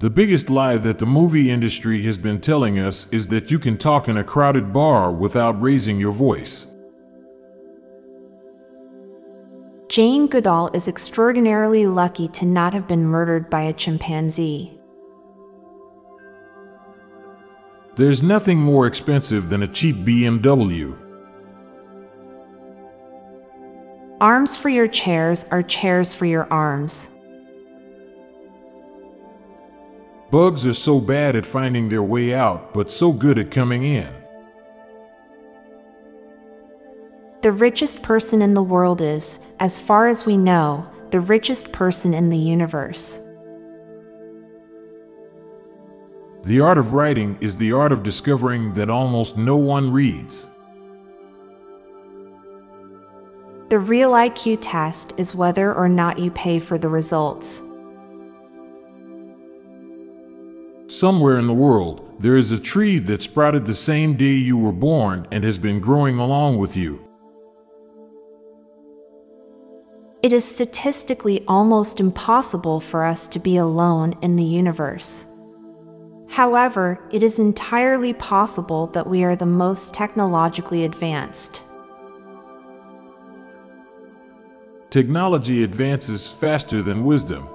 The biggest lie that the movie industry has been telling us is that you can talk in a crowded bar without raising your voice. Jane Goodall is extraordinarily lucky to not have been murdered by a chimpanzee. There's nothing more expensive than a cheap BMW. Arms for your chairs are chairs for your arms. Bugs are so bad at finding their way out, but so good at coming in. The richest person in the world is, as far as we know, the richest person in the universe. The art of writing is the art of discovering that almost no one reads. The real IQ test is whether or not you pay for the results. Somewhere in the world, there is a tree that sprouted the same day you were born and has been growing along with you. It is statistically almost impossible for us to be alone in the universe. However, it is entirely possible that we are the most technologically advanced. Technology advances faster than wisdom.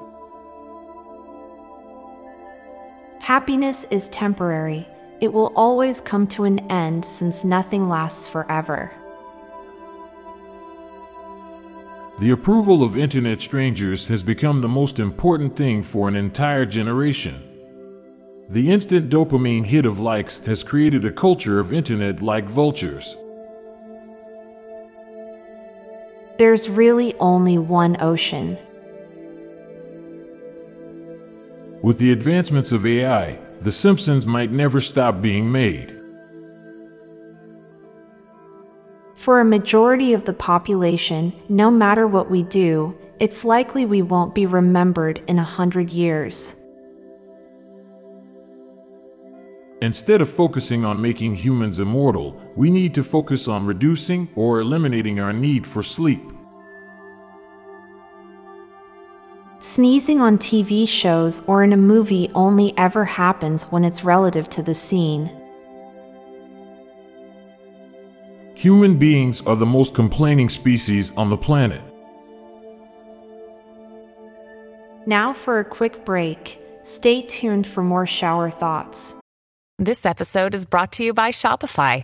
Happiness is temporary. It will always come to an end since nothing lasts forever. The approval of internet strangers has become the most important thing for an entire generation. The instant dopamine hit of likes has created a culture of internet like vultures. There's really only one ocean. With the advancements of AI, The Simpsons might never stop being made. For a majority of the population, no matter what we do, it's likely we won't be remembered in a hundred years. Instead of focusing on making humans immortal, we need to focus on reducing or eliminating our need for sleep. Sneezing on TV shows or in a movie only ever happens when it's relative to the scene. Human beings are the most complaining species on the planet. Now for a quick break. Stay tuned for more shower thoughts. This episode is brought to you by Shopify.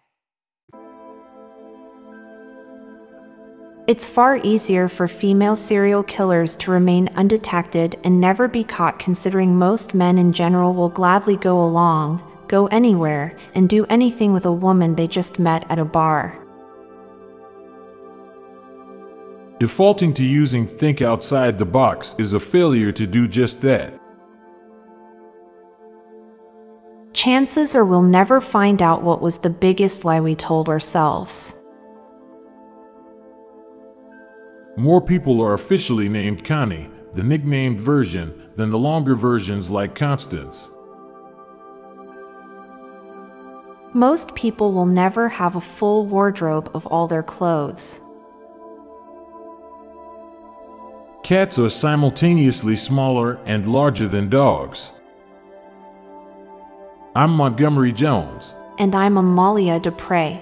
It's far easier for female serial killers to remain undetected and never be caught considering most men in general will gladly go along, go anywhere, and do anything with a woman they just met at a bar. Defaulting to using think outside the box is a failure to do just that. Chances are we'll never find out what was the biggest lie we told ourselves. More people are officially named Connie, the nicknamed version, than the longer versions like Constance. Most people will never have a full wardrobe of all their clothes. Cats are simultaneously smaller and larger than dogs. I'm Montgomery Jones. And I'm Amalia Dupre.